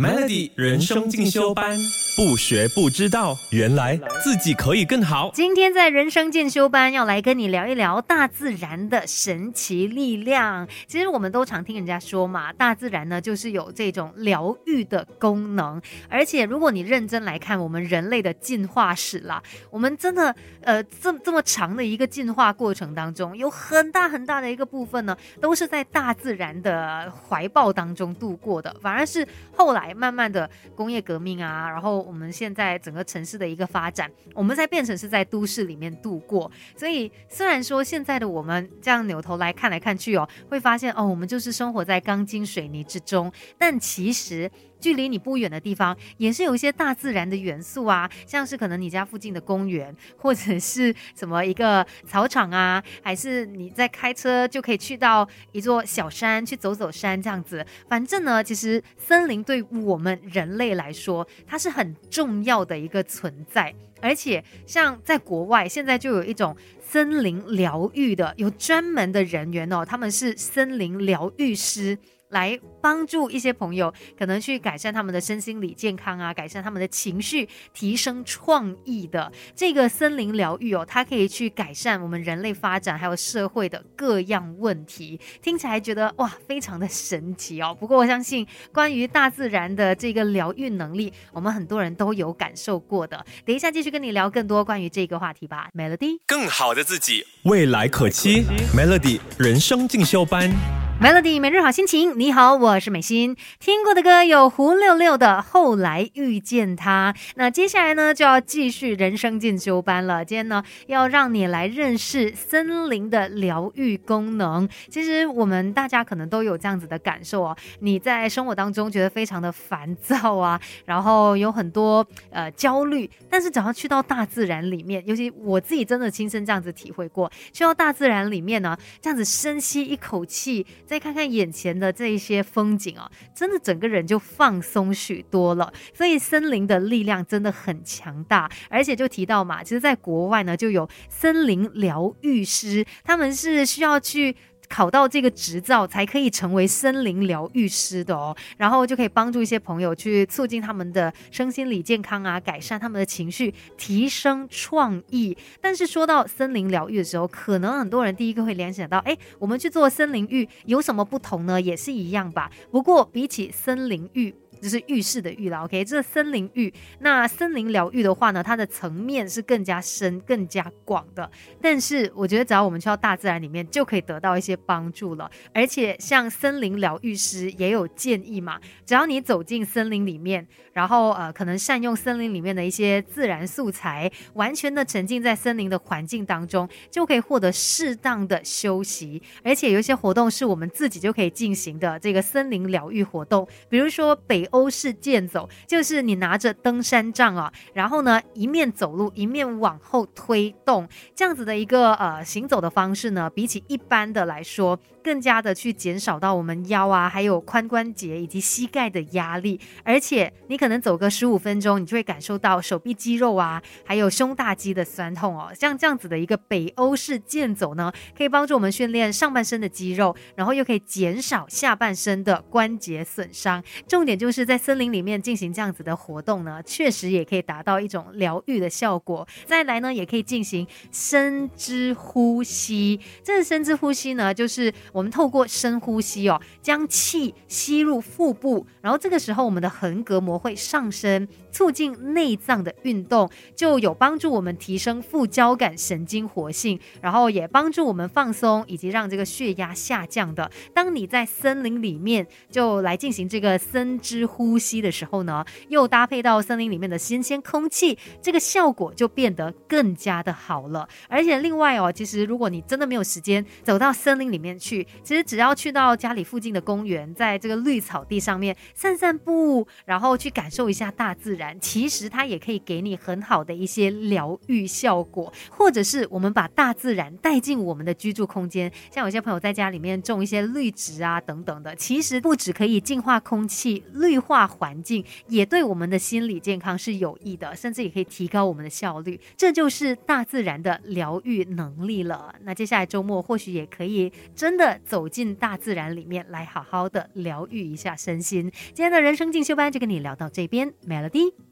Melody 人生进修班，不学不知道，原来自己可以更好。今天在人生进修班要来跟你聊一聊大自然的神奇力量。其实我们都常听人家说嘛，大自然呢就是有这种疗愈的功能。而且如果你认真来看我们人类的进化史啦，我们真的呃这这么长的一个进化过程当中，有很大很大的一个部分呢，都是在大自然的怀抱当中度过的。反而是后来。慢慢的工业革命啊，然后我们现在整个城市的一个发展，我们才变成是在都市里面度过。所以虽然说现在的我们这样扭头来看来看去哦，会发现哦，我们就是生活在钢筋水泥之中，但其实。距离你不远的地方，也是有一些大自然的元素啊，像是可能你家附近的公园，或者是什么一个草场啊，还是你在开车就可以去到一座小山去走走山这样子。反正呢，其实森林对我们人类来说，它是很重要的一个存在。而且像在国外，现在就有一种森林疗愈的，有专门的人员哦，他们是森林疗愈师。来帮助一些朋友，可能去改善他们的身心理健康啊，改善他们的情绪，提升创意的这个森林疗愈哦，它可以去改善我们人类发展还有社会的各样问题。听起来觉得哇，非常的神奇哦。不过我相信，关于大自然的这个疗愈能力，我们很多人都有感受过的。等一下继续跟你聊更多关于这个话题吧，Melody，更好的自己，未来可期，Melody 人生进修班。Melody 每日好心情，你好，我是美心。听过的歌有胡六六的《后来遇见他》。那接下来呢，就要继续人生进修班了。今天呢，要让你来认识森林的疗愈功能。其实我们大家可能都有这样子的感受哦，你在生活当中觉得非常的烦躁啊，然后有很多呃焦虑，但是只要去到大自然里面，尤其我自己真的亲身这样子体会过，去到大自然里面呢，这样子深吸一口气。再看看眼前的这一些风景啊，真的整个人就放松许多了。所以森林的力量真的很强大，而且就提到嘛，其实在国外呢就有森林疗愈师，他们是需要去。考到这个执照才可以成为森林疗愈师的哦，然后就可以帮助一些朋友去促进他们的身心理健康啊，改善他们的情绪，提升创意。但是说到森林疗愈的时候，可能很多人第一个会联想到，哎，我们去做森林浴有什么不同呢？也是一样吧。不过比起森林浴。就是浴室的浴了，OK，这是森林浴。那森林疗愈的话呢，它的层面是更加深、更加广的。但是我觉得，只要我们去到大自然里面，就可以得到一些帮助了。而且，像森林疗愈师也有建议嘛，只要你走进森林里面，然后呃，可能善用森林里面的一些自然素材，完全的沉浸在森林的环境当中，就可以获得适当的休息。而且有一些活动是我们自己就可以进行的，这个森林疗愈活动，比如说北。欧式健走就是你拿着登山杖啊，然后呢一面走路一面往后推动，这样子的一个呃行走的方式呢，比起一般的来说。更加的去减少到我们腰啊，还有髋关节以及膝盖的压力，而且你可能走个十五分钟，你就会感受到手臂肌肉啊，还有胸大肌的酸痛哦。像这样子的一个北欧式健走呢，可以帮助我们训练上半身的肌肉，然后又可以减少下半身的关节损伤。重点就是在森林里面进行这样子的活动呢，确实也可以达到一种疗愈的效果。再来呢，也可以进行深支呼吸。这个深支呼吸呢，就是。我们透过深呼吸哦，将气吸入腹部，然后这个时候我们的横膈膜会上升。促进内脏的运动，就有帮助我们提升副交感神经活性，然后也帮助我们放松，以及让这个血压下降的。当你在森林里面就来进行这个深之呼吸的时候呢，又搭配到森林里面的新鲜空气，这个效果就变得更加的好了。而且另外哦，其实如果你真的没有时间走到森林里面去，其实只要去到家里附近的公园，在这个绿草地上面散散步，然后去感受一下大自然。其实它也可以给你很好的一些疗愈效果，或者是我们把大自然带进我们的居住空间，像有些朋友在家里面种一些绿植啊等等的，其实不止可以净化空气、绿化环境，也对我们的心理健康是有益的，甚至也可以提高我们的效率。这就是大自然的疗愈能力了。那接下来周末或许也可以真的走进大自然里面，来好好的疗愈一下身心。今天的人生进修班就跟你聊到这边，Melody。